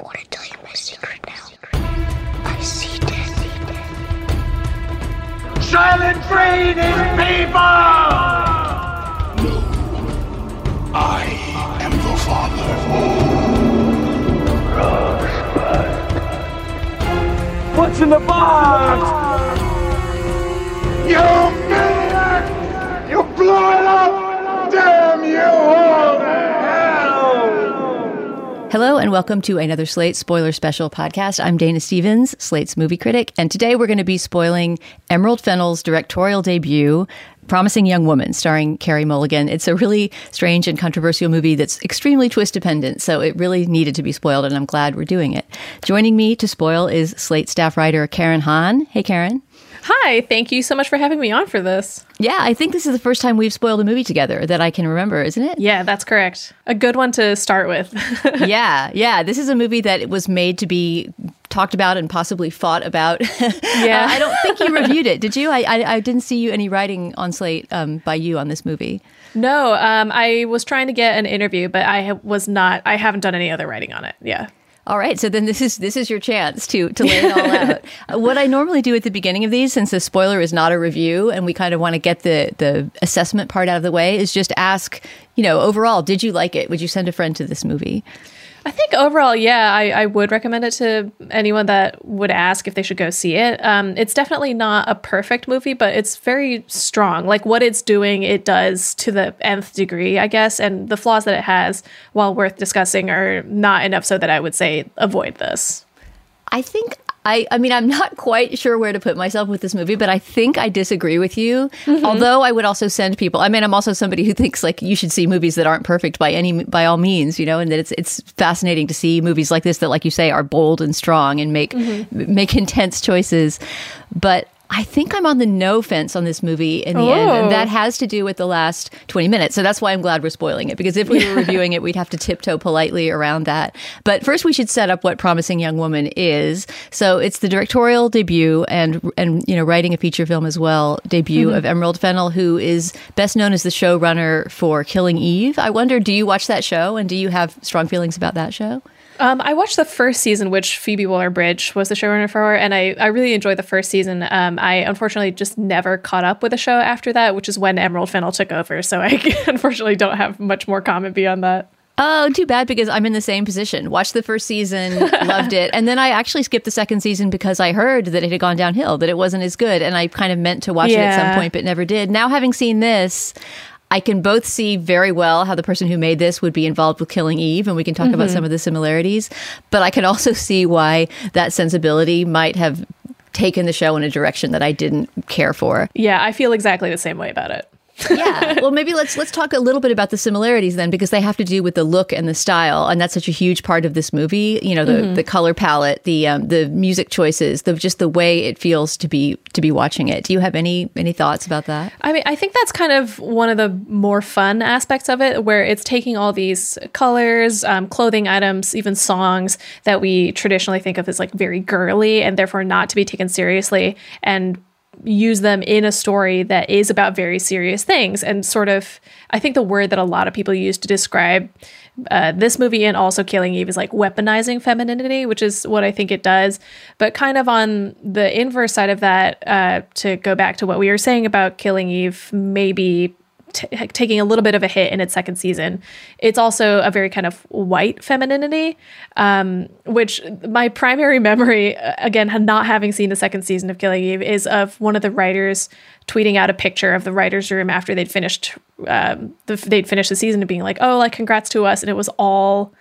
I want to tell you my secret now. I see death. Silent breeding people! I am the father. What's in the box? You maniac! You blew it up! Damn you all to hell! Hello and welcome to another Slate spoiler special podcast. I'm Dana Stevens, Slate's movie critic, and today we're going to be spoiling Emerald Fennell's directorial debut, Promising Young Woman, starring Carey Mulligan. It's a really strange and controversial movie that's extremely twist dependent, so it really needed to be spoiled, and I'm glad we're doing it. Joining me to spoil is Slate staff writer Karen Han. Hey, Karen. Hi, thank you so much for having me on for this. Yeah, I think this is the first time we've spoiled a movie together that I can remember, isn't it? Yeah, that's correct. A good one to start with. yeah, yeah. This is a movie that was made to be talked about and possibly fought about. Yeah. Uh, I don't think you reviewed it, did you? I, I, I didn't see you any writing on Slate um, by you on this movie. no, um, I was trying to get an interview, but I was not. I haven't done any other writing on it. Yeah. All right, so then this is this is your chance to to lay it all out. Uh, what I normally do at the beginning of these, since the spoiler is not a review, and we kind of want to get the the assessment part out of the way, is just ask, you know, overall, did you like it? Would you send a friend to this movie? I think overall, yeah, I, I would recommend it to anyone that would ask if they should go see it. Um, it's definitely not a perfect movie, but it's very strong. Like what it's doing, it does to the nth degree, I guess. And the flaws that it has, while worth discussing, are not enough so that I would say avoid this. I think I I mean I'm not quite sure where to put myself with this movie, but I think I disagree with you. Mm-hmm. Although I would also send people. I mean I'm also somebody who thinks like you should see movies that aren't perfect by any by all means, you know, and that it's it's fascinating to see movies like this that like you say are bold and strong and make mm-hmm. make intense choices. But I think I'm on the no fence on this movie in the end, and Oh. that has to do with the last 20 minutes. So that's why I'm glad we're spoiling it because if we were reviewing it, we'd have to tiptoe politely around that. But first, we should set up what Promising Young Woman is. So it's the directorial debut and and you know writing a feature film as well debut mm-hmm. of Emerald Fennell, who is best known as the showrunner for Killing Eve. I wonder, do you watch that show, and do you have strong feelings about that show? Um, I watched the first season, which Phoebe Waller-Bridge was the showrunner for, and I, I really enjoyed the first season. Um, I unfortunately just never caught up with the show after that, which is when Emerald Fennell took over. So I unfortunately don't have much more comment beyond that. Oh, too bad because I'm in the same position. Watched the first season, loved it, and then I actually skipped the second season because I heard that it had gone downhill, that it wasn't as good, and I kind of meant to watch it at some point but never did. Now having seen this, I can both see very well how the person who made this would be involved with Killing Eve, and we can talk about mm-hmm. some of the similarities. But I can also see why that sensibility might have taken the show in a direction that I didn't care for. Yeah, I feel exactly the same way about it. Yeah. Well, maybe let's let's talk a little bit about the similarities then, because they have to do with the look and the style, and that's such a huge part of this movie. You know, the the color palette, the um, the music choices, the just the way it feels to be to be watching it. Do you have any any thoughts about that? I mean, I think that's kind of one of the more fun aspects of it, where it's taking all these colors, um, clothing items, even songs that we traditionally think of as like very girly and therefore not to be taken seriously, and use them in a story that is about very serious things. And sort of, I think the word that a lot of people use to describe uh, this movie and also Killing Eve is like weaponizing femininity, which is what I think it does. But kind of on the inverse side of that, uh, to go back to what we were saying about Killing Eve, maybe t- taking a little bit of a hit in its second season. It's also a very kind of white femininity, um, which my primary memory, uh, again, not having seen the second season of Killing Eve, is of one of the writers tweeting out a picture of the writers' room after they'd finished um, the, they'd finished the season and being like, "Oh, like congrats to us," and it was all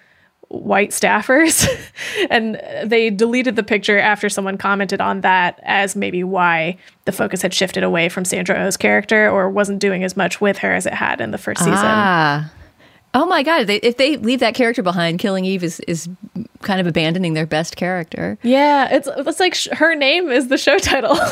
white staffers and they deleted the picture after someone commented on that as maybe why the focus had shifted away from Sandra Oh's character or wasn't doing as much with her as it had in the first season. Ah. Oh my god! They, if they leave that character behind, Killing Eve is is kind of abandoning their best character. Yeah, it's it's like sh- her name is the show title.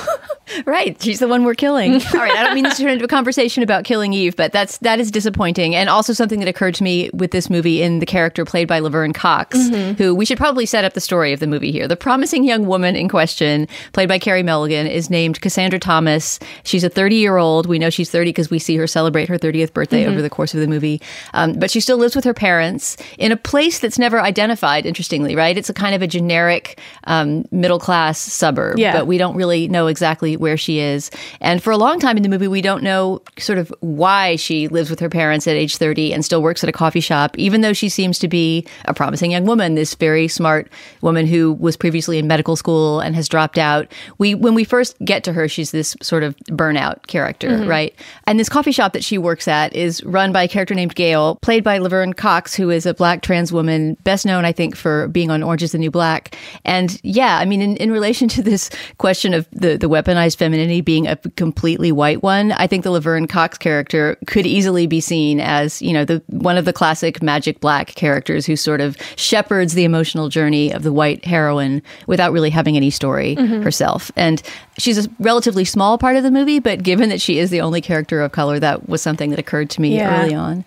Right, she's the one we're killing. All right, I don't mean this to turn into a conversation about killing Eve, but that's that is disappointing, and also something that occurred to me with this movie in the character played by Laverne Cox, who we should probably set up the story of the movie here. The promising young woman in question, played by Carey Mulligan, is named Cassandra Thomas. She's a 30 year old. We know she's 30 because we see her celebrate her 30th birthday over the course of the movie, um, but she still lives with her parents in a place that's never identified. Right? It's a kind of a generic um, middle class suburb, Yeah. but we don't really know exactly where she is. And for a long time in the movie, we don't know sort of why she lives with her parents at age 30 and still works at a coffee shop, even though she seems to be a promising young woman, this very smart woman who was previously in medical school and has dropped out. We, when we first get to her, she's this sort of burnout character, right? And this coffee shop that she works at is run by a character named Gail, played by Laverne Cox, who is a black trans woman, best known, I think, for being on Orange is the New Black. And yeah, I mean, in, in relation to this question of the, the weaponized femininity being a completely white one, I think the Laverne Cox character could easily be seen as, you know, the one of the classic magic black characters who sort of shepherds the emotional journey of the white heroine without really having any story mm-hmm. herself. And she's a relatively small part of the movie, but given that she is the only character of color, that was something that occurred to me Yeah. early on.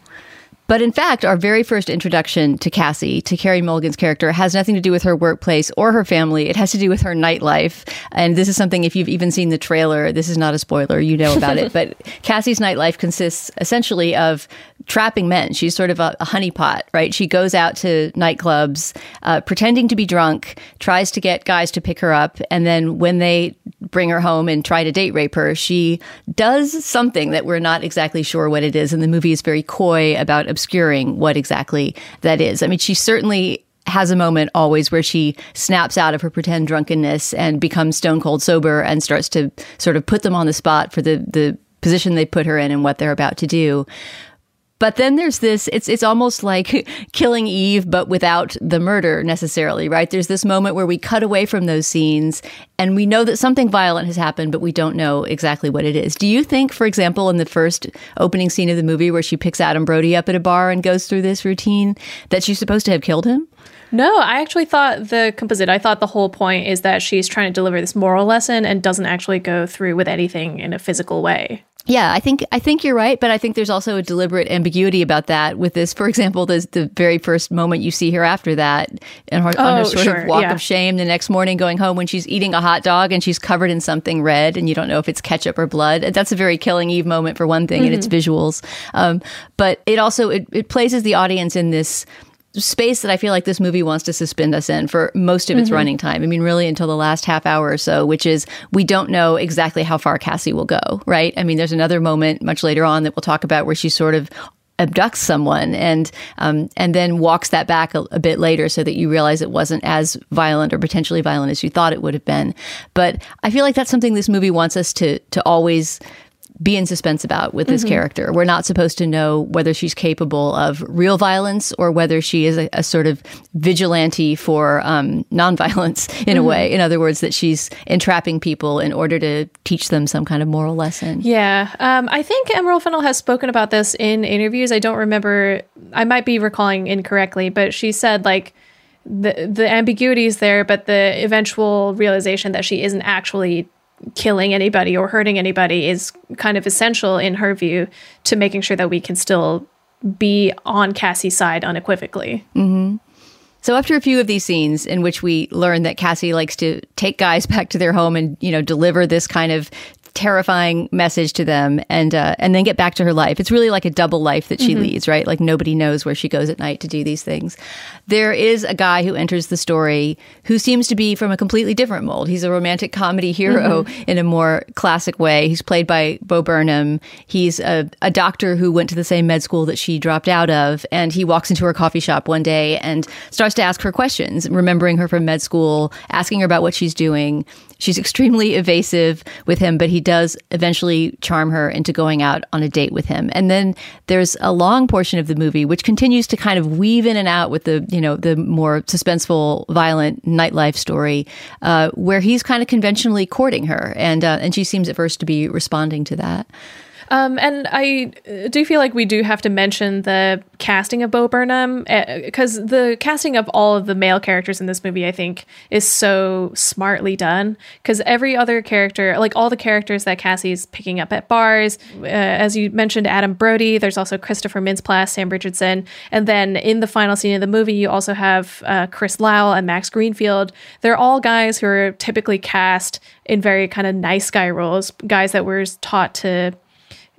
But in fact, our very first introduction to Cassie, to Carey Mulligan's character, has nothing to do with her workplace or her family. It has to do with her nightlife. And this is something, if you've even seen the trailer, this is not a spoiler, you know about it. But Cassie's nightlife consists essentially of trapping men. She's sort of a, a honeypot, right? She goes out to nightclubs, uh, pretending to be drunk, tries to get guys to pick her up. And then when they bring her home and try to date rape her, she does something that we're not exactly sure what it is. And the movie is very coy about obscuring what exactly that is. I mean, she certainly has a moment always where she snaps out of her pretend drunkenness and becomes stone cold sober and starts to sort of put them on the spot for the the position they put her in and what they're about to do. But then there's this it's it's almost like killing Eve but without the murder necessarily, right? There's this moment where we cut away from those scenes and we know that something violent has happened but we don't know exactly what it is. Do you think for example in the first opening scene of the movie where she picks Adam Brody up at a bar and goes through this routine that she's supposed to have killed him? No, I actually thought the composite, I thought the whole point is that she's trying to deliver this moral lesson and doesn't actually go through with anything in a physical way. Yeah, I think I think you're right, but I think there's also a deliberate ambiguity about that with this. For example, the the very first moment you see her after that, and her, on her Oh, sort sure, of walk yeah. of shame the next morning, going home when she's eating a hot dog and she's covered in something red, and you don't know if it's ketchup or blood. That's a very killing Eve moment for one thing, and its Mm-hmm. visuals. Um, but it also it, it places the audience in this space that I feel like this movie wants to suspend us in for most of its running time. I mean, really until the last half hour or so, which is we don't know exactly how far Cassie will go, right? I mean, there's another moment much later on that we'll talk about where she sort of abducts someone and um, and then walks that back a, a bit later so that you realize it wasn't as violent or potentially violent as you thought it would have been. But I feel like that's something this movie wants us to to always be in suspense about with this character. We're not supposed to know whether she's capable of real violence or whether she is a, a sort of vigilante for um, nonviolence in a way. In other words, that she's entrapping people in order to teach them some kind of moral lesson. Yeah, um, I think Emerald Fennell has spoken about this in interviews. I don't remember. I might be recalling incorrectly, but she said like the the ambiguity is there, but the eventual realization that she isn't actually killing anybody or hurting anybody is kind of essential in her view to making sure that we can still be on Cassie's side unequivocally. Mm-hmm. So after a few of these scenes in which we learn that Cassie likes to take guys back to their home and you know deliver this kind of terrifying message to them and uh, and then get back to her life. It's really like a double life that she leads, right? Like nobody knows where she goes at night to do these things. There is a guy who enters the story who seems to be from a completely different mold. He's a romantic comedy hero in a more classic way. He's played by Bo Burnham. He's a, a doctor who went to the same med school that she dropped out of, and he walks into her coffee shop one day and starts to ask her questions, remembering her from med school, asking her about what she's doing. She's extremely evasive with him, but he does eventually charm her into going out on a date with him. And then there's a long portion of the movie which continues to kind of weave in and out with the, you know, the more suspenseful, violent nightlife story, uh, where he's kind of conventionally courting her, and uh, and she seems at first to be responding to that. Um, and I uh, do feel like we do have to mention the casting of Bo Burnham because the casting of all of the male characters in this movie, I think, is so smartly done. Because every other character, like all the characters that Cassie's picking up at bars, uh, as you mentioned, Adam Brody, there's also Christopher Mintz-Plasse, Sam Richardson, and then in the final scene of the movie, you also have uh, Chris Lowell and Max Greenfield. They're all guys who are typically cast in very kind of nice guy roles, guys that were taught to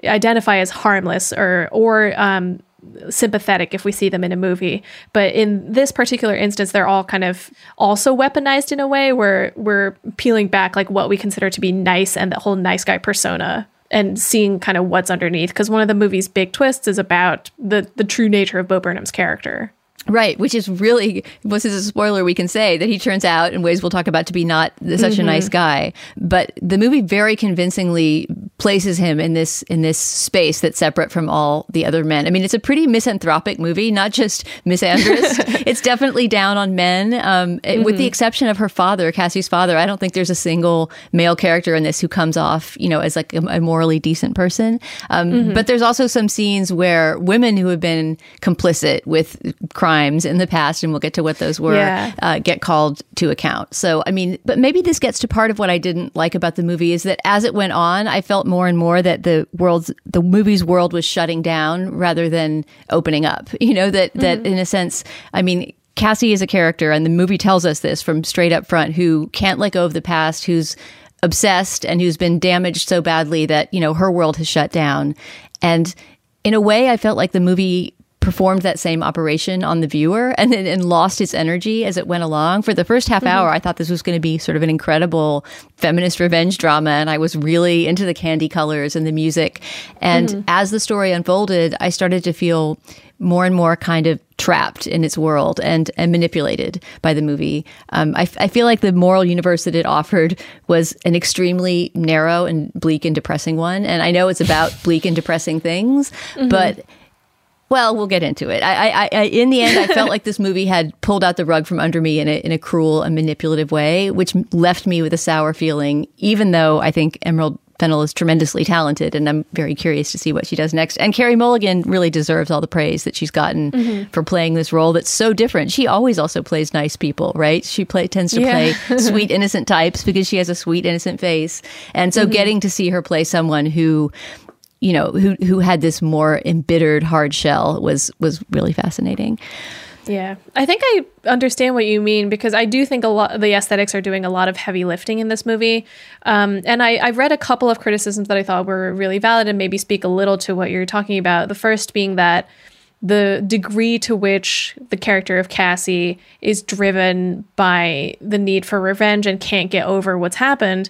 identify as harmless or or um, sympathetic if we see them in a movie. But in this particular instance, they're all kind of also weaponized in a way where we're peeling back like what we consider to be nice and the whole nice guy persona and seeing kind of what's underneath. Because one of the movie's big twists is about the the true nature of Bo Burnham's character. Right, which is really this is a spoiler we can say that he turns out in ways we'll talk about to be not such mm-hmm. a nice guy. But the movie very convincingly places him in this in this space that's separate from all the other men. I mean, it's a pretty misanthropic movie, not just misandrist. it's definitely down on men, um, mm-hmm. with the mm-hmm. exception of her father, Cassie's father. I don't think there's a single male character in this who comes off, you know, as like a, a morally decent person. Um, mm-hmm. But there's also some scenes where women who have been complicit with crime crimes in the past, and we'll get to what those were, yeah. uh, get called to account. So, I mean, but maybe this gets to part of what I didn't like about the movie is that as it went on, I felt more and more that the world's, the movie's world was shutting down rather than opening up. You know, that, mm-hmm. that in a sense, I mean, Cassie is a character, and the movie tells us this from straight up front, who can't let go of the past, who's obsessed and who's been damaged so badly that, you know, her world has shut down. And in a way, I felt like the movie performed that same operation on the viewer and then and lost its energy as it went along. For the first half mm-hmm. hour, I thought this was going to be sort of an incredible feminist revenge drama, and I was really into the candy colors and the music. And mm-hmm. as the story unfolded, I started to feel more and more kind of trapped in its world and and manipulated by the movie. Um, I, I feel like the moral universe that it offered was an extremely narrow and bleak and depressing one. And I know it's about bleak and depressing things, mm-hmm. but well, we'll get into it. I, I, I, in the end, I felt like this movie had pulled out the rug from under me in a, in a cruel and manipulative way, which left me with a sour feeling, even though I think Emerald Fennell is tremendously talented, and I'm very curious to see what she does next. And Carey Mulligan really deserves all the praise that she's gotten mm-hmm. for playing this role that's so different. She always also plays nice people, right? She play tends to yeah. play sweet, innocent types because she has a sweet, innocent face. And so mm-hmm. getting to see her play someone who you know, who who had this more embittered hard shell was was really fascinating. Yeah, I think I understand what you mean because I do think a lot the aesthetics are doing a lot of heavy lifting in this movie, um, and I, I read a couple of criticisms that I thought were really valid and maybe speak a little to what you're talking about. The first being that the degree to which the character of Cassie is driven by the need for revenge and can't get over what's happened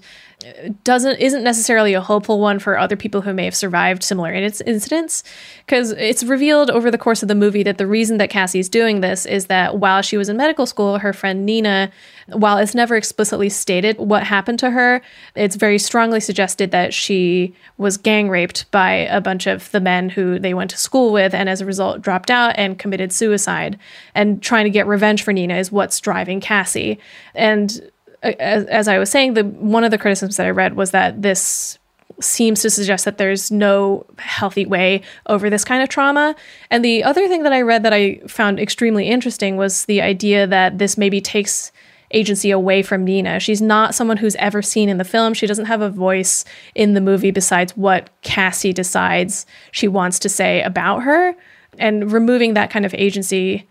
doesn't isn't necessarily a hopeful one for other people who may have survived similar incidents because it's revealed over the course of the movie that the reason that Cassie's doing this is that while she was in medical school her friend Nina while it's never explicitly stated what happened to her it's very strongly suggested that she was gang raped by a bunch of the men who they went to school with and as a result dropped out and committed suicide. And trying to get revenge for Nina is what's driving Cassie. And as, as I was saying, the one of the criticisms that I read was that this seems to suggest that there's no healthy way over this kind of trauma. And the other thing that I read that I found extremely interesting was the idea that this maybe takes agency away from Nina. She's not someone who's ever seen in the film. She doesn't have a voice in the movie besides what Cassie decides she wants to say about her. And removing that kind of agency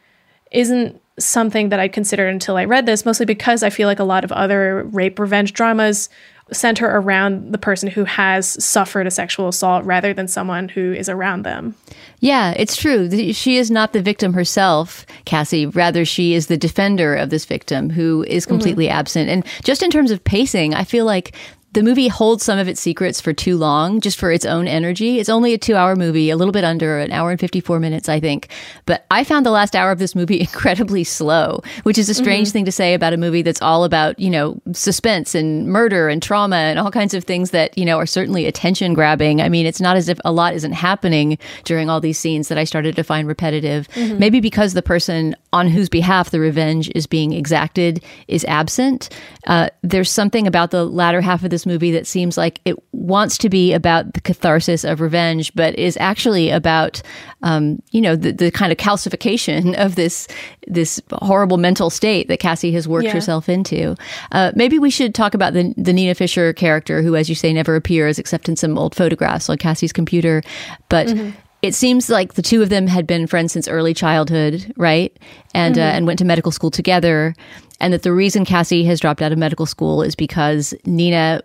isn't something that I considered until I read this, mostly because I feel like a lot of other rape revenge dramas center around the person who has suffered a sexual assault rather than someone who is around them. Yeah, it's true. She is not the victim herself, Cassie. Rather, she is the defender of this victim who is completely mm-hmm. absent. And just in terms of pacing, I feel like the movie holds some of its secrets for too long, just for its own energy. It's only a two hour movie, a little bit under an hour and 54 minutes, I think. But I found the last hour of this movie incredibly slow, which is a strange mm-hmm. thing to say about a movie that's all about, you know, suspense and murder and trauma and all kinds of things that, you know, are certainly attention grabbing. I mean, it's not as if a lot isn't happening during all these scenes that I started to find repetitive. Mm-hmm. Maybe because the person on whose behalf the revenge is being exacted is absent. Uh, there's something about the latter half of this movie that seems like it wants to be about the catharsis of revenge, but is actually about, um, you know, the, the kind of calcification of this this horrible mental state that Cassie has worked Yeah. herself into. Uh, maybe we should talk about the the Nina Fisher character, who, as you say, never appears except in some old photographs on Cassie's computer, but. It seems like the two of them had been friends since early childhood, right? And uh, and went to medical school together, and that the reason Cassie has dropped out of medical school is because Nina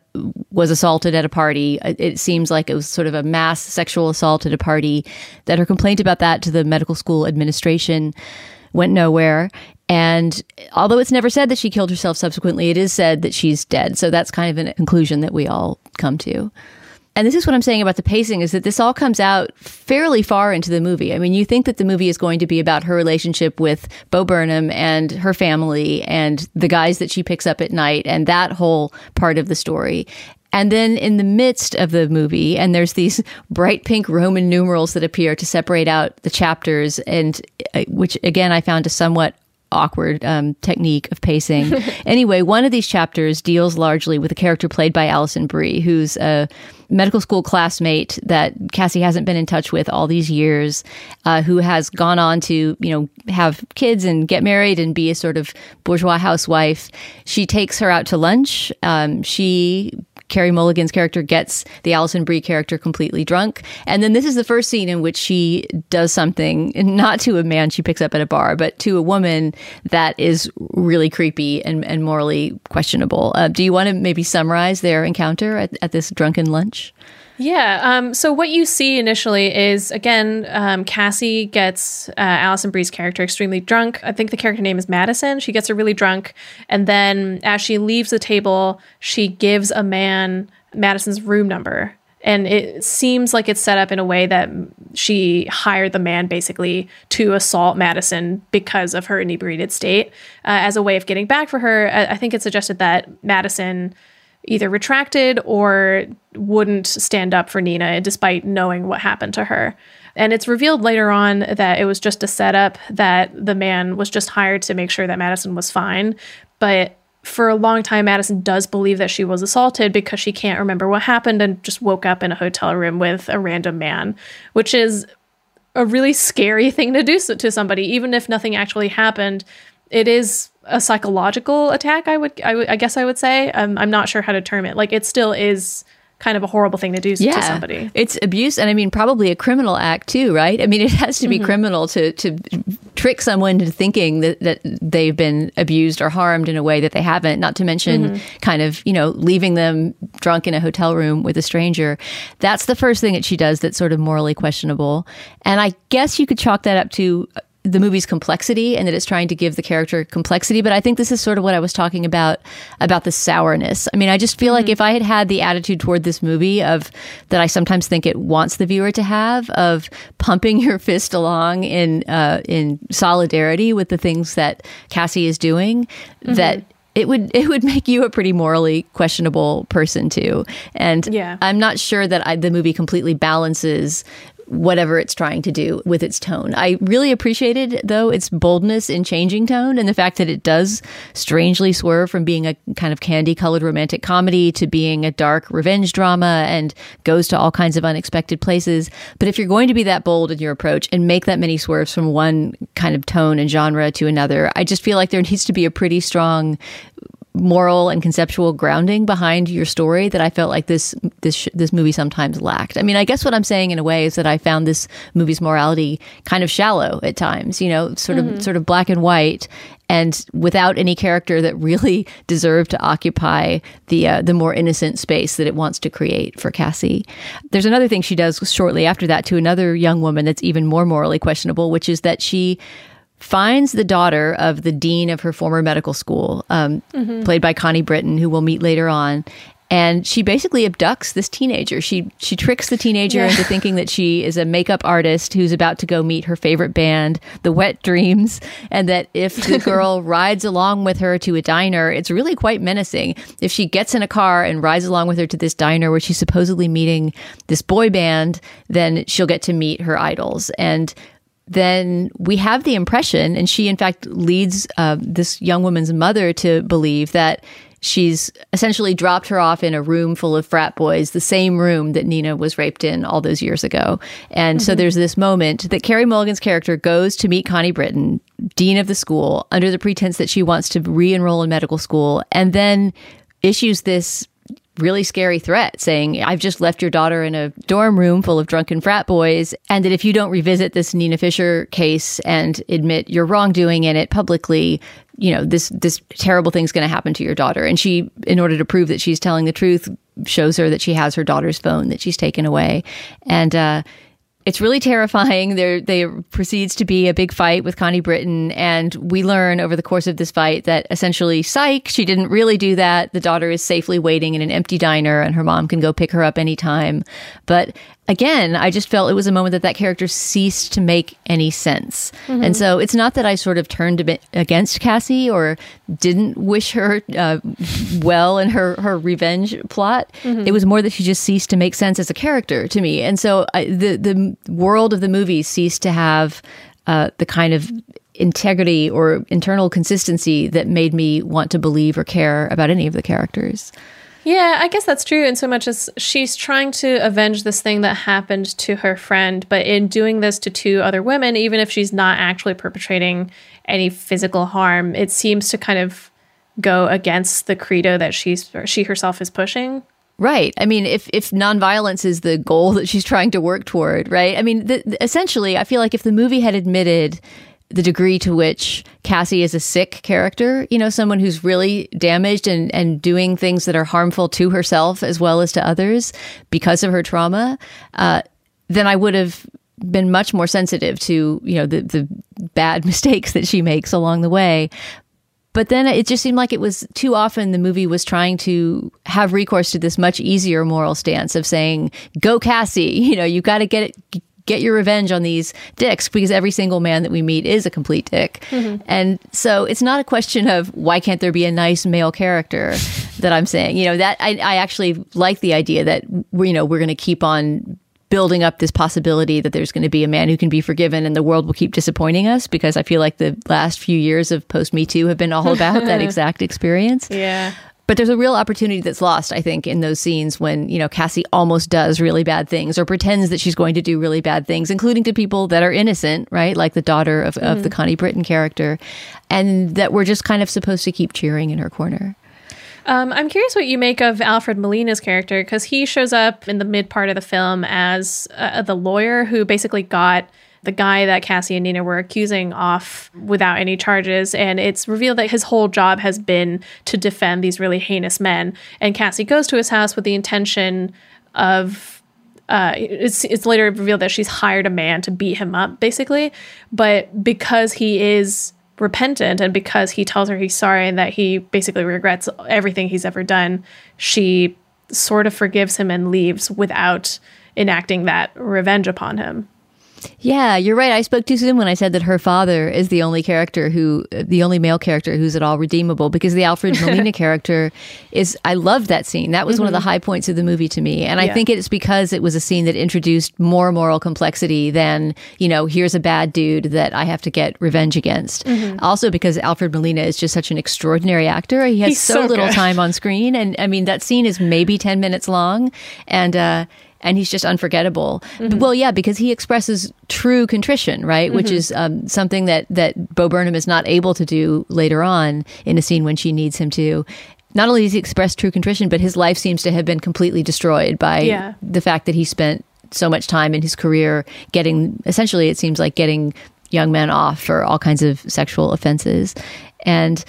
was assaulted at a party. It it seems like it was sort of a mass sexual assault at a party. That her complaint about that to the medical school administration went nowhere. And although it's never said that she killed herself subsequently, it is said that she's dead. So that's kind of a conclusion that we all come to. And this is what I'm saying about the pacing is that this all comes out fairly far into the movie. I mean, you think that the movie is going to be about her relationship with Bo Burnham and her family and the guys that she picks up at night and that whole part of the story. And then in the midst of the movie, and there's these bright pink Roman numerals that appear to separate out the chapters, and uh, which again I found a somewhat awkward um, technique of pacing. anyway, one of these chapters deals largely with a character played by Alison Brie, who's a medical school classmate that Cassie hasn't been in touch with all these years, uh, who has gone on to, you know, have kids and get married and be a sort of bourgeois housewife. She takes her out to lunch. Um, she Carey Mulligan's character gets the Alison Brie character completely drunk. And then this is the first scene in which she does something, not to a man she picks up at a bar, but to a woman that is really creepy and, and morally questionable. Uh, do you want to maybe summarize their encounter at, at this drunken lunch? Yeah. Um, so what you see initially is again, um, Cassie gets uh, Alison Brie's character extremely drunk. I think the character name is Madison. She gets her really drunk, and then as she leaves the table, she gives a man Madison's room number. And it seems like it's set up in a way that she hired the man basically to assault Madison because of her inebriated state uh, as a way of getting back for her. I, I think it suggested that Madison either retracted or wouldn't stand up for Nina despite knowing what happened to her. And it's revealed later on that it was just a setup that the man was just hired to make sure that Madison was fine. But for a long time, Madison does believe that she was assaulted because she can't remember what happened and just woke up in a hotel room with a random man, which is a really scary thing to do to somebody, even if nothing actually happened. It is a psychological attack. I would, I, guess, I would say. Um, I'm not sure how to term it. Like, it still is kind of a horrible thing to do to somebody. It's abuse, and I mean probably a criminal act too, right? I mean, it has to be criminal to to trick someone into thinking that, that they've been abused or harmed in a way that they haven't. Not to mention, kind of you know, leaving them drunk in a hotel room with a stranger. That's the first thing that she does that's sort of morally questionable, and I guess you could chalk that up to the movie's complexity and that it's trying to give the character complexity but i think this is sort of what i was talking about about the sourness. I mean i just feel like if i had had the attitude toward this movie of that i sometimes think it wants the viewer to have of pumping your fist along in uh, in solidarity with the things that cassie is doing that it would it would make you a pretty morally questionable person too. And Yeah. i'm not sure that I, the movie completely balances whatever it's trying to do with its tone. I really appreciated though its boldness in changing tone and the fact that it does strangely swerve from being a kind of candy-colored romantic comedy to being a dark revenge drama and goes to all kinds of unexpected places. But if you're going to be that bold in your approach and make that many swerves from one kind of tone and genre to another, I just feel like there needs to be a pretty strong moral and conceptual grounding behind your story that I felt like this this this movie sometimes lacked. I mean, I guess what I'm saying in a way is that I found this movie's morality kind of shallow at times, you know, sort of sort of black and white and without any character that really deserved to occupy the uh, the more innocent space that it wants to create for Cassie. There's another thing she does shortly after that to another young woman that's even more morally questionable, which is that she finds the daughter of the dean of her former medical school, um, played by Connie Britton, who we'll meet later on. And she basically abducts this teenager. She she tricks the teenager Yeah. into thinking that she is a makeup artist who's about to go meet her favorite band, the Wet Dreams, and that if the girl rides along with her to a diner, it's really quite menacing. If she gets in a car and rides along with her to this diner where she's supposedly meeting this boy band, then she'll get to meet her idols. And then we have the impression, and she in fact leads uh, this young woman's mother to believe that she's essentially dropped her off in a room full of frat boys, the same room that Nina was raped in all those years ago. And so there's this moment that Carey Mulligan's character goes to meet Connie Britton, dean of the school, under the pretense that she wants to re enroll in medical school, and then issues this really scary threat saying, I've just left your daughter in a dorm room full of drunken frat boys, and that if you don't revisit this Nina Fisher case and admit your wrongdoing in it publicly, you know, this this terrible thing's going to happen to your daughter. And she, in order to prove that she's telling the truth, shows her that she has her daughter's phone that she's taken away. And uh it's really terrifying. There, there proceeds to be a big fight with Connie Britton, and we learn over the course of this fight that essentially, psych, she didn't really do that. The daughter is safely waiting in an empty diner, and her mom can go pick her up anytime. But again, I just felt it was a moment that that character ceased to make any sense. And so it's not that I sort of turned a bit against Cassie or didn't wish her uh, well in her, her revenge plot. It was more that she just ceased to make sense as a character to me. And so I, the, the world of the movie ceased to have uh, the kind of integrity or internal consistency that made me want to believe or care about any of the characters. Yeah, I guess that's true in so much as she's trying to avenge this thing that happened to her friend, but in doing this to two other women, even if she's not actually perpetrating any physical harm, it seems to kind of go against the credo that she's she herself is pushing. Right. I mean, if if nonviolence is the goal that she's trying to work toward, right? I mean, the, the- essentially, I feel like if the movie had admitted the degree to which Cassie is a sick character, you know, someone who's really damaged and and doing things that are harmful to herself as well as to others because of her trauma, uh, then I would have been much more sensitive to you know the the bad mistakes that she makes along the way. But then it just seemed like it was too often the movie was trying to have recourse to this much easier moral stance of saying, "Go Cassie," you know, you got to get it, get your revenge on these dicks because every single man that we meet is a complete dick. Mm-hmm. And so it's not a question of why can't there be a nice male character that I'm saying. You know, that I, I actually like the idea that we you know we're going to keep on building up this possibility that there's going to be a man who can be forgiven and the world will keep disappointing us because I feel like the last few years of post Me Too have been all about that exact experience. Yeah. But there's a real opportunity that's lost, I think, in those scenes when, you know, Cassie almost does really bad things or pretends that she's going to do really bad things, including to people that are innocent, right? Like the daughter of, of the Connie Britton character. And that we're just kind of supposed to keep cheering in her corner. Um, I'm curious what you make of Alfred Molina's character because he shows up in the mid part of the film as uh, the lawyer who basically got the guy that Cassie and Nina were accusing off without any charges. And it's revealed that his whole job has been to defend these really heinous men. And Cassie goes to his house with the intention of uh, it's it's later revealed that she's hired a man to beat him up, basically. But because he is repentant and because he tells her he's sorry and that he basically regrets everything he's ever done, she sort of forgives him and leaves without enacting that revenge upon him. Yeah, you're right. I spoke too soon when I said that her father is the only character who, the only male character who's at all redeemable because the Alfred Molina character is, I loved that scene. That was one of the high points of the movie to me. And I think it's because it was a scene that introduced more moral complexity than, you know, here's a bad dude that I have to get revenge against. Also because Alfred Molina is just such an extraordinary actor. He has He's so, so little time on screen. And I mean, that scene is maybe 10 minutes long. And, uh, and he's just unforgettable. Well, yeah, because he expresses true contrition, right? Which is um, something that that Bo Burnham is not able to do later on in a scene when she needs him to. Not only does he express true contrition, but his life seems to have been completely destroyed by Yeah. the fact that he spent so much time in his career getting, essentially, it seems like getting young men off for all kinds of sexual offenses, and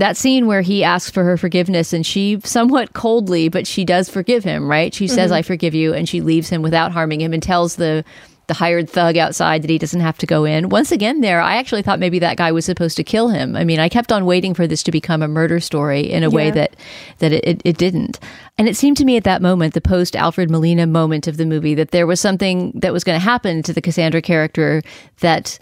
that scene where he asks for her forgiveness and she somewhat coldly but she does forgive him right? She says mm-hmm. i forgive you and she leaves him without harming him and tells the the hired thug outside that he doesn't have to go in. Once again there i actually thought maybe that guy was supposed to kill him. I mean i kept on waiting for this to become a murder story in a way that that it, it, it didn't. And it seemed to me at that moment the post alfred molina moment of the movie that there was something that was going to happen to the cassandra character that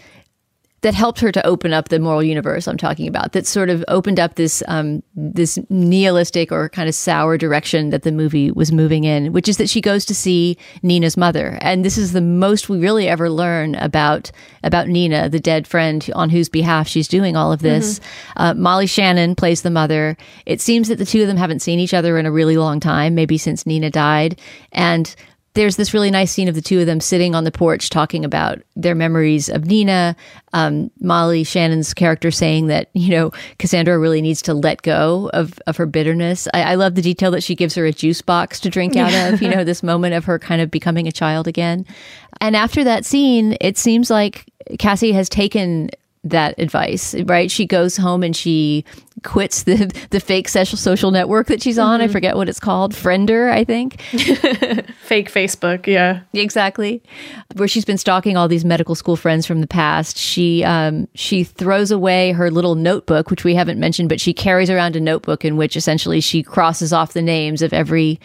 that helped her to open up the moral universe I'm talking about. That sort of opened up this um, this nihilistic or kind of sour direction that the movie was moving in, which is that she goes to see Nina's mother, and this is the most we really ever learn about about Nina, the dead friend on whose behalf she's doing all of this. Uh, Molly Shannon plays the mother. It seems that the two of them haven't seen each other in a really long time, maybe since Nina died, and there's this really nice scene of the two of them sitting on the porch talking about their memories of Nina. Um, Molly Shannon's character saying that, you know, Cassandra really needs to let go of, of her bitterness. I, I love the detail that she gives her a juice box to drink out of, you know, this moment of her kind of becoming a child again. And after that scene, it seems like Cassie has taken that advice, right? She goes home and she quits the the fake social social network that she's on. I forget what it's called, Friender, I think. Fake Facebook, yeah. Exactly, where she's been stalking all these medical school friends from the past. She um, she throws away her little notebook, which we haven't mentioned, but she carries around a notebook in which essentially she crosses off the names of every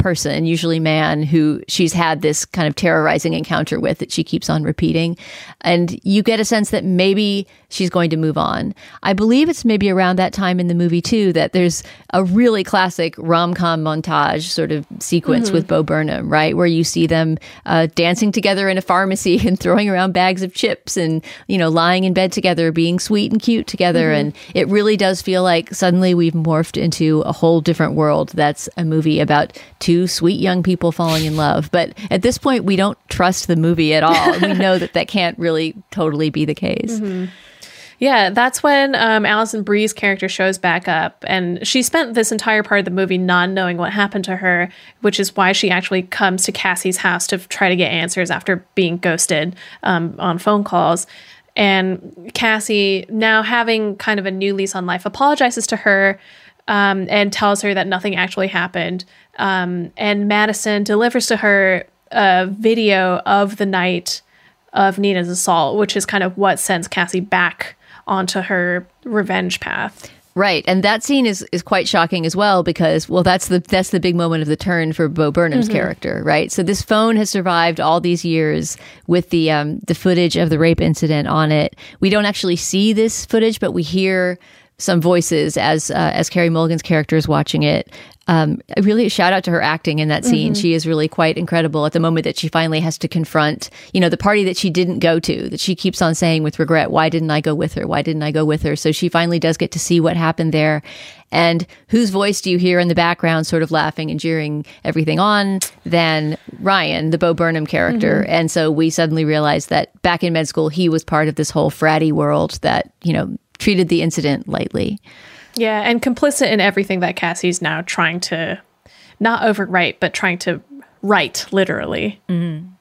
person, usually man, who she's had this kind of terrorizing encounter with that she keeps on repeating. And you get a sense that maybe she's going to move on. I believe it's maybe around that time in the movie, too, that there's a really classic rom com montage sort of sequence with Bo Burnham, right? Where you see them uh, dancing together in a pharmacy and throwing around bags of chips and, you know, lying in bed together, being sweet and cute together. And it really does feel like suddenly we've morphed into a whole different world that's a movie about two sweet young people falling in love. But at this point, we don't trust the movie at all. we know that that can't really totally be the case. Yeah, that's when um, Alison Brie's character shows back up, and she spent this entire part of the movie not knowing what happened to her, which is why she actually comes to Cassie's house to try to get answers after being ghosted um, on phone calls. And Cassie, now having kind of a new lease on life, apologizes to her um, and tells her that nothing actually happened. Um, and Madison delivers to her a video of the night of Nina's assault, which is kind of what sends Cassie back onto her revenge path. Right, and that scene is is quite shocking as well because well that's the that's the big moment of the turn for Bo Burnham's character, right? So this phone has survived all these years with the um the footage of the rape incident on it. We don't actually see this footage, but we hear some voices as uh, as Carey Mulligan's character is watching it. Um, really, a shout out to her acting in that scene. She is really quite incredible at the moment that she finally has to confront, you know, the party that she didn't go to, that she keeps on saying with regret, why didn't I go with her? Why didn't I go with her? So she finally does get to see what happened there. And whose voice do you hear in the background, sort of laughing and jeering everything on, than Ryan, the Bo Burnham character. And so we suddenly realize that back in med school, he was part of this whole fratty world that, you know, treated the incident lightly. Yeah, and complicit in everything that Cassie's now trying to not overwrite, but trying to write literally.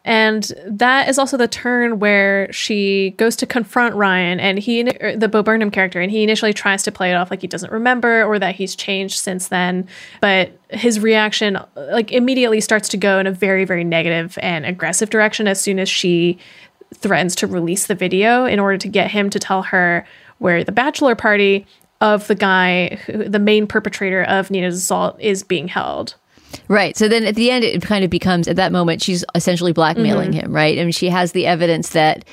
And that is also the turn where she goes to confront Ryan and he, er, the Bo Burnham character, and he initially tries to play it off like he doesn't remember or that he's changed since then. But his reaction, like, immediately starts to go in a very, very negative and aggressive direction as soon as she threatens to release the video in order to get him to tell her where the bachelor party of the guy, who, the main perpetrator of Nina's assault, is being held. Right. So then at the end, it kind of becomes at that moment, she's essentially blackmailing mm-hmm. him, right? I mean, she has the evidence that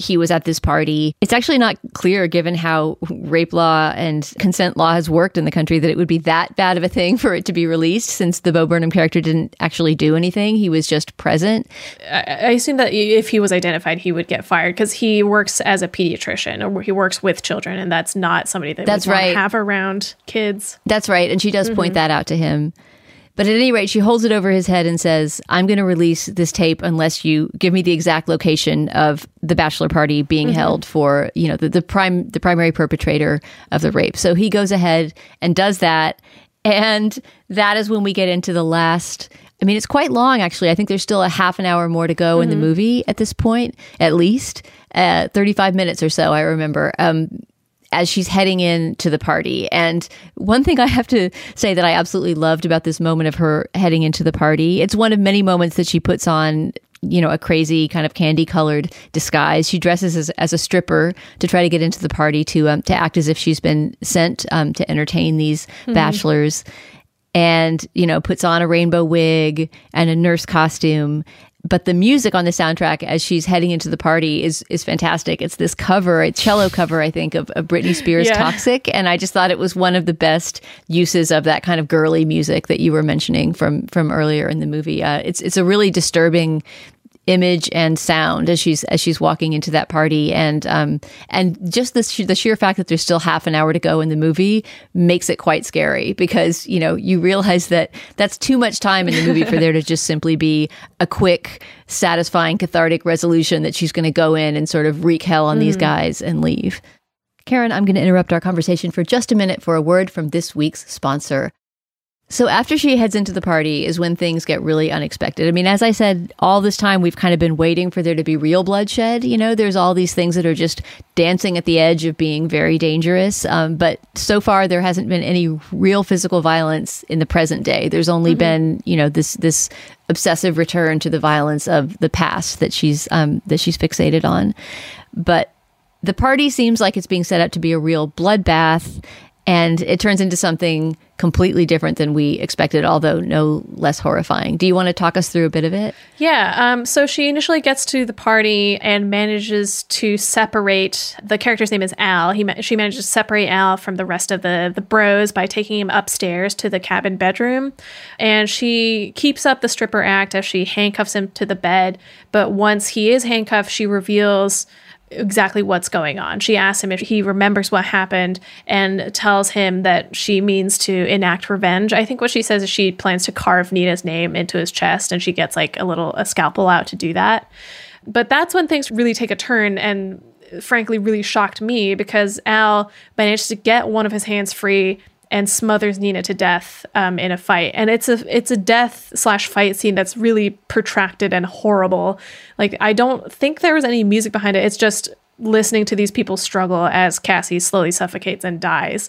he was at this party. It's actually not clear, given how rape law and consent law has worked in the country, that it would be that bad of a thing for it to be released since the Bo Burnham character didn't actually do anything. He was just present. I I assume that if he was identified, he would get fired because he works as a pediatrician or he works with children, and that's not somebody that That's right. have around kids. That's right. And she does mm-hmm. point that out to him. But at any rate, she holds it over his head and says, I'm going to release this tape unless you give me the exact location of the bachelor party being held for, you know, the, the prime the primary perpetrator of the rape. So he goes ahead and does that. And that is when we get into the last I mean, it's quite long, actually. I think there's still a half an hour more to go in the movie at this point, at least uh, 35 minutes or so, I remember. Um, as she's heading in to the party. And one thing I have to say that I absolutely loved about this moment of her heading into the party, it's one of many moments that she puts on you know, a crazy kind of candy colored disguise. She dresses as, as a stripper to try to get into the party to um, to act as if she's been sent um, to entertain these bachelors, and you know, puts on a rainbow wig and a nurse costume. But the music on the soundtrack as she's heading into the party is is fantastic. It's this cover, a cello cover, I think, of, of Britney Spears' Yeah. "Toxic," and I just thought it was one of the best uses of that kind of girly music that you were mentioning from from earlier in the movie. Uh, it's it's a really disturbing image and sound as she's as she's walking into that party. And um and just the sh- the sheer fact that there's still half an hour to go in the movie makes it quite scary because you know you realize that that's too much time in the movie for there to just simply be a quick satisfying cathartic resolution that she's going to go in and sort of wreak hell on these guys and leave. Karen, I'm going to interrupt our conversation for just a minute for a word from this week's sponsor. So after she heads into the party is when things get really unexpected. I mean, as I said, all this time we've kind of been waiting for there to be real bloodshed. You know, there's all these things that are just dancing at the edge of being very dangerous. Um, but so far, there hasn't been any real physical violence in the present day. There's only been, you know, this this obsessive return to the violence of the past that she's um, that she's fixated on. But the party seems like it's being set up to be a real bloodbath and it turns into something completely different than we expected although no less horrifying do you want to talk us through a bit of it Yeah. Um, so she initially gets to the party and manages to separate. The character's name is Al. He she manages to separate Al from the rest of the the bros by taking him upstairs to the cabin bedroom, and she keeps up the stripper act as she handcuffs him to the bed. But once he is handcuffed, she reveals exactly what's going on. She asks him if he remembers what happened and tells him that she means to enact revenge. I think what she says is she plans to carve Nina's name into his chest and she gets like a little a scalpel out to do that. But that's when things really take a turn and frankly really shocked me because Al managed to get one of his hands free and smothers Nina to death um, in a fight. And it's a it's a death slash fight scene that's really protracted and horrible. Like I don't think there was any music behind it. It's just listening to these people struggle as Cassie slowly suffocates and dies.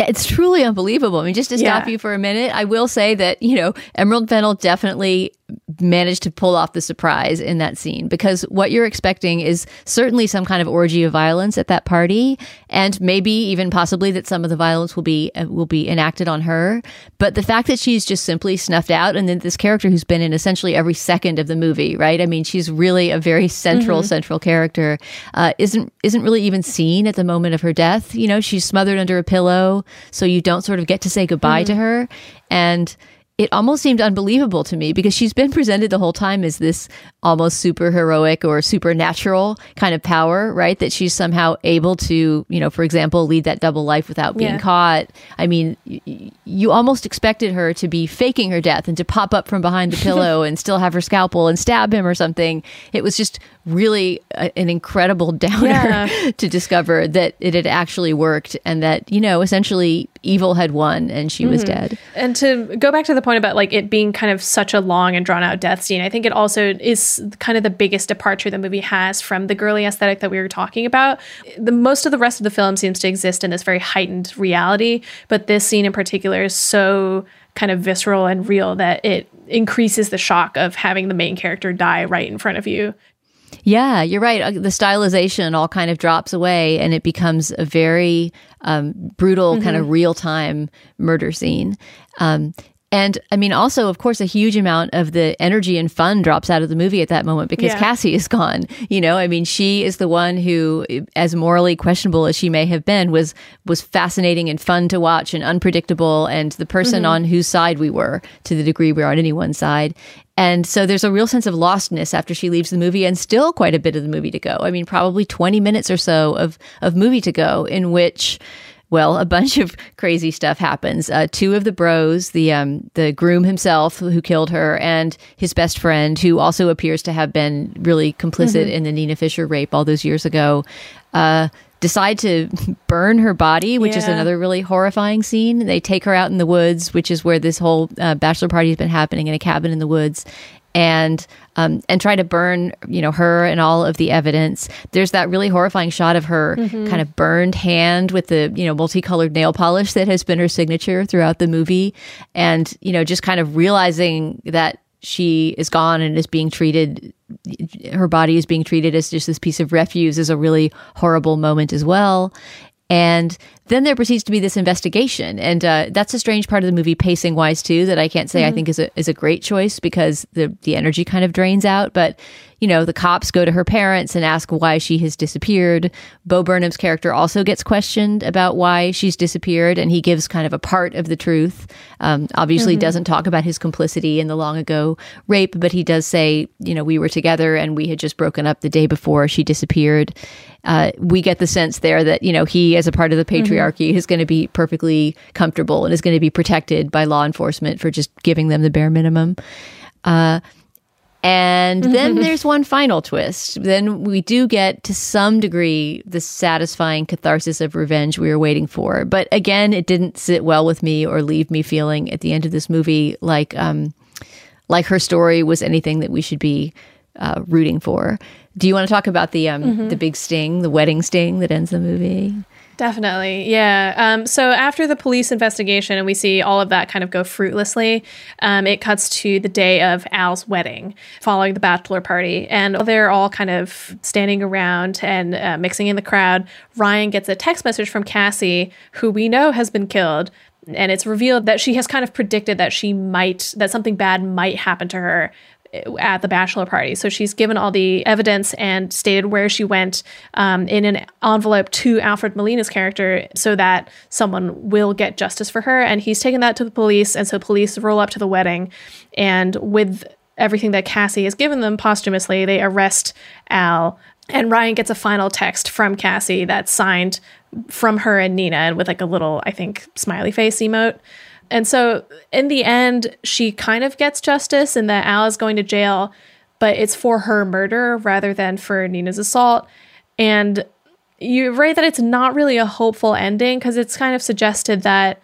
it's truly unbelievable i mean just to stop Yeah. you for a minute i will say that you know Emerald Fennell definitely managed to pull off the surprise in that scene. Because what you're expecting is certainly some kind of orgy of violence at that party and maybe even possibly that some of the violence will be uh, will be enacted on her. But the fact that she's just simply snuffed out and then this character who's been in essentially every second of the movie right? I mean she's really a very central central character. Uh, isn't isn't really even seen at the moment of her death. You know she's smothered under a pillow so you don't sort of get to say goodbye to her. And it almost seemed unbelievable to me because she's been presented the whole time as this almost super heroic or supernatural kind of power, right? That she's somehow able to, you know, for example, lead that double life without being Yeah. caught. I mean, y- you almost expected her to be faking her death and to pop up from behind the pillow and still have her scalpel and stab him or something. It was just really a, an incredible downer Yeah. to discover that it had actually worked and that, you know, essentially evil had won and she was mm-hmm. dead. And to go back to the point about like it being kind of such a long and drawn out death scene, I think it also is kind of the biggest departure the movie has from the girly aesthetic that we were talking about. The most of the rest of the film seems to exist in this very heightened reality, but this scene in particular is so kind of visceral and real that it increases the shock of having the main character die right in front of you. Yeah, you're right. Uh, The stylization all kind of drops away and it becomes a very um, brutal, kind of real time murder scene. Um, and I mean, also, of course, a huge amount of the energy and fun drops out of the movie at that moment because Yeah. Cassie is gone. You know, I mean, she is the one who, as morally questionable as she may have been, was was fascinating and fun to watch and unpredictable, and the person mm-hmm. on whose side we were to the degree we are on anyone's side. And so there's a real sense of lostness after she leaves the movie, and still quite a bit of the movie to go. I mean, probably 20 minutes or so of of movie to go, in which well, a bunch of crazy stuff happens. Uh, two of the bros, the um, the groom himself who killed her, and his best friend, who also appears to have been really complicit in the Nina Fisher rape all those years ago, uh, decide to burn her body, which is another really horrifying scene. They take her out in the woods, which is where this whole uh, bachelor party has been happening in a cabin in the woods. And um, and try to burn, you know, her and all of the evidence. There's that really horrifying shot of her kind of burned hand with the, you know, multicolored nail polish that has been her signature throughout the movie, and you know, just kind of realizing that she is gone and is being treated her body is being treated as just this piece of refuse is a really horrible moment as well and then there proceeds to be this investigation, and uh, that's a strange part of the movie, pacing wise too. That I can't say I think is a is a great choice because the the energy kind of drains out. But you know, the cops go to her parents and ask why she has disappeared. Bo Burnham's character also gets questioned about why she's disappeared, and he gives kind of a part of the truth. Um, obviously, doesn't talk about his complicity in the long ago rape, but he does say, you know, we were together and we had just broken up the day before she disappeared. Uh, we get the sense there that you know he, as a part of the patriarchy, is going to be perfectly comfortable and is going to be protected by law enforcement for just giving them the bare minimum. Uh, and then there's one final twist. Then we do get to some degree the satisfying catharsis of revenge we were waiting for. But again, it didn't sit well with me or leave me feeling at the end of this movie like um, like her story was anything that we should be uh, rooting for. Do you want to talk about the um, the big sting, the wedding sting that ends the movie? Definitely. Yeah. Um, so after the police investigation and we see all of that kind of go fruitlessly, um, it cuts to the day of Al's wedding following the bachelor party. And they're all kind of standing around and uh, mixing in the crowd. Ryan gets a text message from Cassie, who we know has been killed. And it's revealed that she has kind of predicted that she might, that something bad might happen to her at the bachelor party. So she's given all the evidence and stated where she went um, in an envelope to Alfred Molina's character so that someone will get justice for her. And he's taken that to the police. And so police roll up to the wedding. And with everything that Cassie has given them posthumously, they arrest Al. And Ryan gets a final text from Cassie that's signed from her and Nina and with like a little, I think, smiley face emote. And so in the end, she kind of gets justice and that Al is going to jail, but it's for her murder rather than for Nina's assault. And you're right that it's not really a hopeful ending because it's kind of suggested that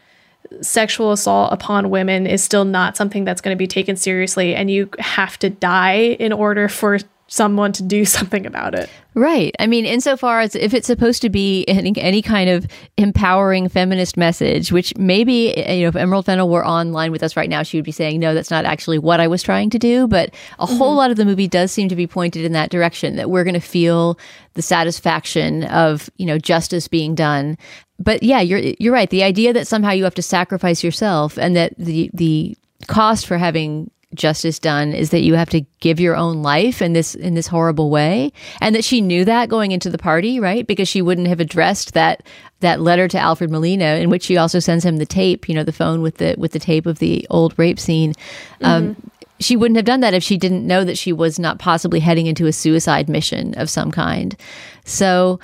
sexual assault upon women is still not something that's going to be taken seriously and you have to die in order for someone to do something about it. Right. I mean, insofar as if it's supposed to be any, any kind of empowering feminist message, which maybe, eh, you know, if Emerald Fennell were online with us right now, she would be saying, no, that's not actually what I was trying to do. But a whole mm-hmm. lot of the movie does seem to be pointed in that direction that we're going to feel the satisfaction of, you know, justice being done. But yeah, you're, you're right. The idea that somehow you have to sacrifice yourself and that the, the cost for having justice done is that you have to give your own life in this in this horrible way. And that she knew that going into the party right? Because she wouldn't have addressed that that letter to Alfred Molina in which she also sends him the tape you know the phone with the with the tape of the old rape scene. Um, she wouldn't have done that if she didn't know that she was not possibly heading into a suicide mission of some kind. So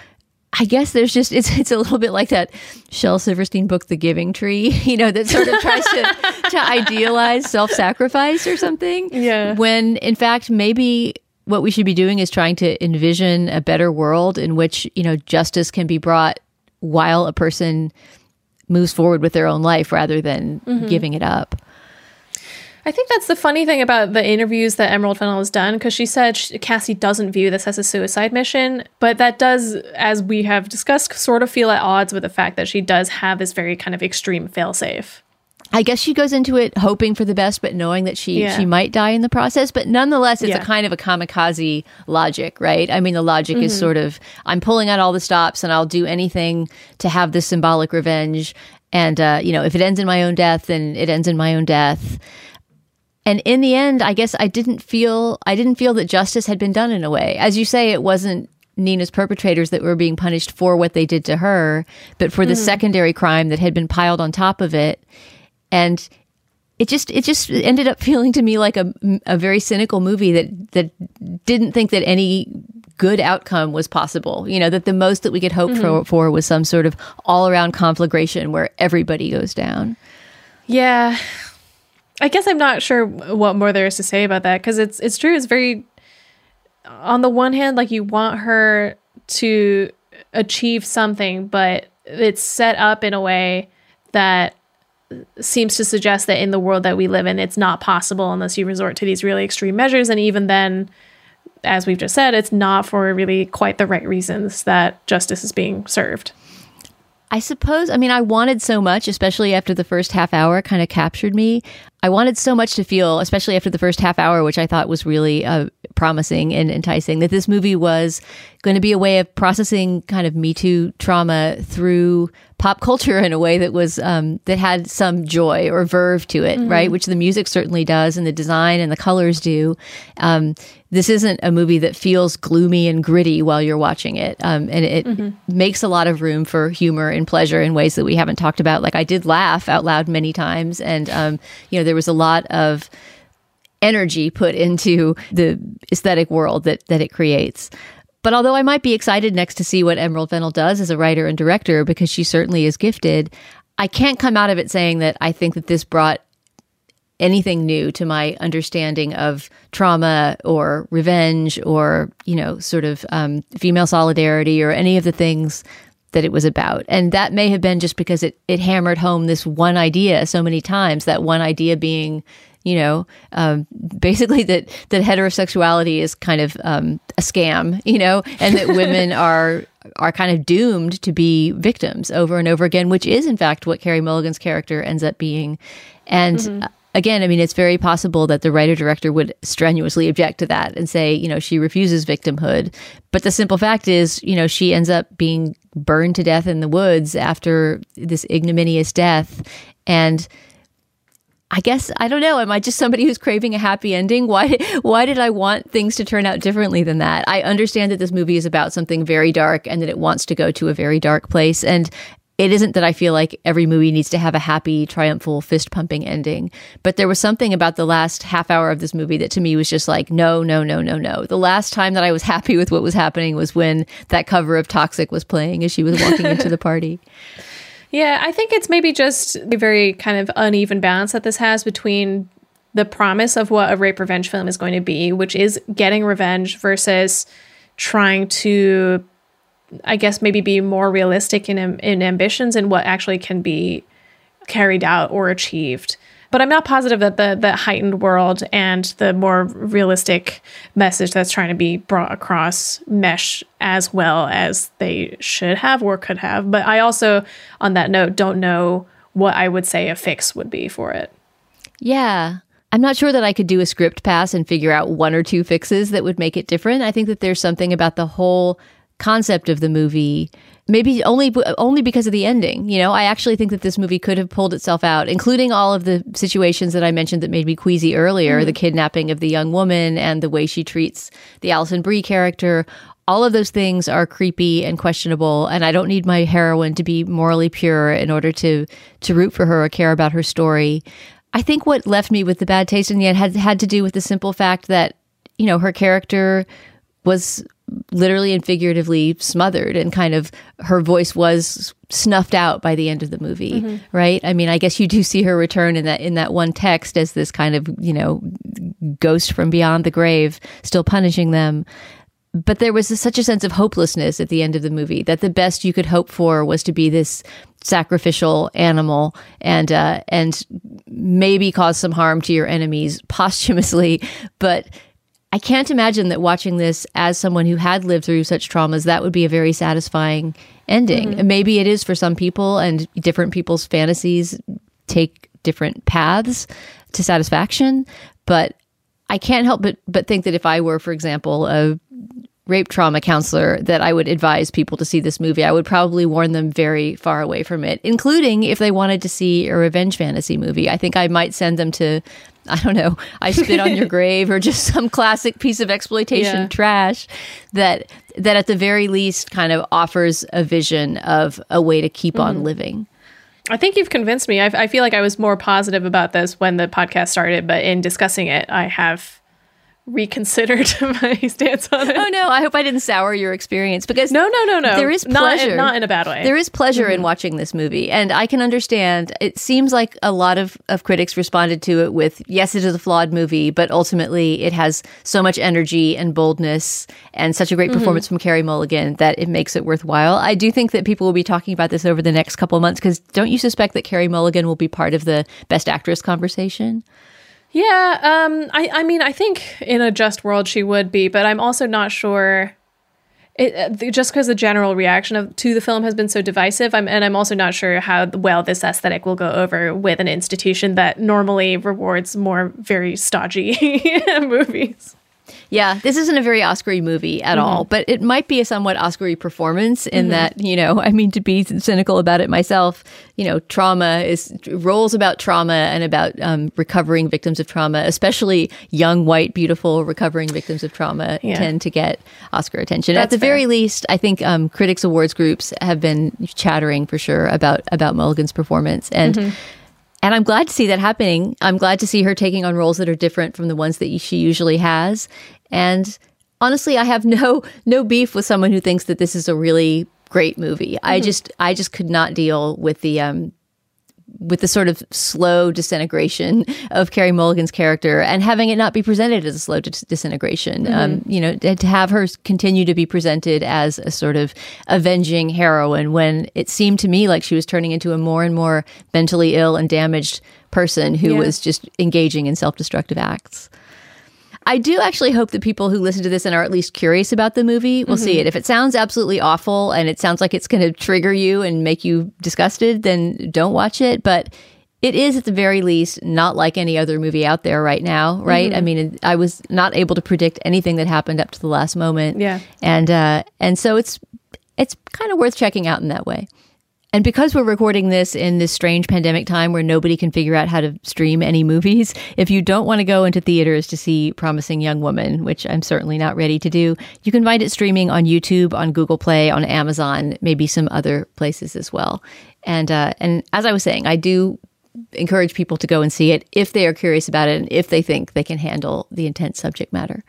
I guess there's just it's it's a little bit like that Shel Silverstein book, The Giving Tree, you know, that sort of tries to to idealize self-sacrifice or something. Yeah. When in fact maybe what we should be doing is trying to envision a better world in which, you know, justice can be brought while a person moves forward with their own life rather than mm-hmm. giving it up. I think that's the funny thing about the interviews that Emerald Fennell has done because she said sh Cassie doesn't view this as a suicide mission, but that does, as we have discussed, sort of feel at odds with the fact that she does have this very kind of extreme failsafe. I guess she goes into it hoping for the best, but knowing that she Yeah. she might die in the process. But nonetheless, it's Yeah. a kind of a kamikaze logic, right? I mean, the logic is sort of I'm pulling out all the stops, and I'll do anything to have this symbolic revenge. And uh, you know, if it ends in my own death, then it ends in my own death. And in the end, I guess I didn't feel I didn't feel that justice had been done in a way. As you say, it wasn't Nina's perpetrators that were being punished for what they did to her, but for the mm-hmm. secondary crime that had been piled on top of it. And it just it just ended up feeling to me like a, a very cynical movie that that didn't think that any good outcome was possible. You know, that the most that we could hope for, mm-hmm. for was some sort of all around conflagration where everybody goes down. Yeah. I guess I'm not sure what more there is to say about that because it's it's true. It's very on the one hand, like you want her to achieve something, but it's set up in a way that seems to suggest that in the world that we live in, it's not possible unless you resort to these really extreme measures. And even then, as we've just said, it's not for really quite the right reasons that justice is being served. I suppose, I mean, I wanted so much, especially after the first half hour kind of captured me. I wanted so much to feel, especially after the first half hour, which I thought was really uh, promising and enticing, that this movie was going to be a way of processing kind of Me Too trauma through pop culture in a way that was um, that had some joy or verve to it, right? Which the music certainly does, and the design and the colors do. Um, this isn't a movie that feels gloomy and gritty while you're watching it, um, and it makes a lot of room for humor and pleasure in ways that we haven't talked about. Like I did laugh out loud many times, and um, you know there was a lot of energy put into the aesthetic world that that it creates. But although I might be excited next to see what Emerald Fennell does as a writer and director because she certainly is gifted, I can't come out of it saying that I think that this brought anything new to my understanding of trauma or revenge or you know sort of um, female solidarity or any of the things that it was about. And that may have been just because it, it hammered home this one idea so many times that one idea being you know um, basically that that heterosexuality is kind of um, a scam you know and that women are are kind of doomed to be victims over and over again which is in fact what Carey Mulligan's character ends up being. And uh, again, I mean, it's very possible that the writer director would strenuously object to that and say, you know, she refuses victimhood. But the simple fact is, you know, she ends up being burned to death in the woods after this ignominious death. And I guess I don't know. Am I just somebody who's craving a happy ending? Why? Why did I want things to turn out differently than that? I understand that this movie is about something very dark and that it wants to go to a very dark place. And it isn't that I feel like every movie needs to have a happy, triumphal, fist pumping ending. But there was something about the last half hour of this movie that to me was just like, no, no, no, no, no. The last time that I was happy with what was happening was when that cover of Toxic was playing as she was walking into the party. Yeah, I think it's maybe just a very kind of uneven balance that this has between the promise of what a rape revenge film is going to be, which is getting revenge, versus trying to, I guess, maybe be more realistic in in ambitions and what actually can be carried out or achieved. But I'm not positive that the the heightened world and the more realistic message that's trying to be brought across mesh as well as they should have or could have. But I also, on that note, don't know what I would say a fix would be for it. Yeah. I'm not sure that I could do a script pass and figure out one or two fixes that would make it different. I think that there's something about the whole concept of the movie maybe only only because of the ending you know? I actually think that this movie could have pulled itself out including all of the situations that i mentioned that made me queasy earlier mm-hmm. the kidnapping of the young woman and the way she treats the alison brie character. All of those things are creepy and questionable and i don't need my heroine to be morally pure in order to to root for her or care about her story. I think what left me with the bad taste in the end had had to do with the simple fact that you know her character was literally and figuratively smothered and kind of her voice was snuffed out by the end of the movie right? I mean i guess you do see her return in that in that one text as this kind of you know ghost from beyond the grave still punishing them. But there was such a sense of hopelessness at the end of the movie that the best you could hope for was to be this sacrificial animal and uh, and maybe cause some harm to your enemies posthumously. But I can't imagine that watching this as someone who had lived through such traumas, that would be a very satisfying ending. And maybe it is for some people, and different people's fantasies take different paths to satisfaction. But I can't help but, but think that if I were, for example, a rape trauma counselor, that I would advise people to see this movie. I would probably warn them very far away from it, including if they wanted to see a revenge fantasy movie. I think I might send them to I don't know, I spit on your grave or just some classic piece of exploitation Yeah. trash that that at the very least kind of offers a vision of a way to keep on mm-hmm. living. I think you've convinced me. I, I feel like I was more positive about this when the podcast started, but in discussing it, I have reconsidered my stance on it. Oh no, I hope I didn't sour your experience because No, no, no, no. There is Not in- pleasure. not in a bad way. There is pleasure in mm-hmm. watching this movie, and I can understand. It seems like a lot of, of critics responded to it with, "Yes, it is a flawed movie, but ultimately it has so much energy and boldness and such a great mm-hmm. performance from Carey Mulligan that it makes it worthwhile." I do think that people will be talking about this over the next couple of months because don't you suspect that Carey Mulligan will be part of the Best Actress conversation? Yeah, um, I, I mean, I think in a just world she would be, but I'm also not sure. It, uh, just because the general reaction of to the film has been so divisive, I'm, and I'm also not sure how well this aesthetic will go over with an institution that normally rewards more very stodgy movies. Yeah, this isn't a very Oscar movie at all, but it might be a somewhat Oscar performance in that, you know, I mean, to be cynical about it myself, you know, trauma is roles about trauma and about um, recovering victims of trauma, especially young, white, beautiful recovering victims of trauma, Yeah. tend to get Oscar attention. At That's the very least, I think um, critics awards groups have been chattering for sure about about Mulligan's performance and. And I'm glad to see that happening. I'm glad to see her taking on roles that are different from the ones that she usually has. And honestly, I have no no beef with someone who thinks that this is a really great movie. I just I just could not deal with the um with the sort of slow disintegration of Carey Mulligan's character and having it not be presented as a slow dis- disintegration. Um, you know, to have her continue to be presented as a sort of avenging heroine when it seemed to me like she was turning into a more and more mentally ill and damaged person who Yeah. was just engaging in self destructive acts. I do actually hope that people who listen to this and are at least curious about the movie will see it. If it sounds absolutely awful and it sounds like it's going to trigger you and make you disgusted, then don't watch it. But it is at the very least not like any other movie out there right now, right? I mean, I was not able to predict anything that happened up to the last moment. Yeah. And uh and so it's it's kind of worth checking out in that way. And because we're recording this in this strange pandemic time where nobody can figure out how to stream any movies, if you don't want to go into theaters to see Promising Young Woman, which I'm certainly not ready to do, you can find it streaming on YouTube, on Google Play, on Amazon, maybe some other places as well. And uh, and as I was saying, I do encourage people to go and see it if they are curious about it and if they think they can handle the intense subject matter.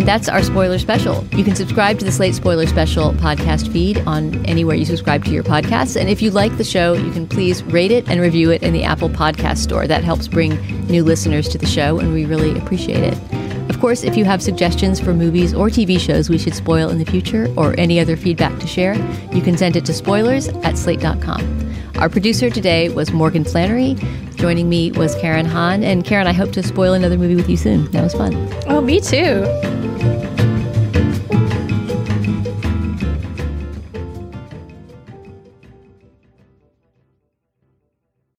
And that's our spoiler special. You can subscribe to the Slate Spoiler Special podcast feed on anywhere you subscribe to your podcasts. And if you like the show, you can please rate it and review it in the Apple Podcast Store. That helps bring new listeners to the show, and we really appreciate it. Of course, if you have suggestions for movies or TV shows we should spoil in the future, or any other feedback to share, you can send it to spoilers at slate.com. Our producer today was Morgan Flannery. Joining me was Karen Han. And Karen, I hope to spoil another movie with you soon. That was fun. Oh, me too.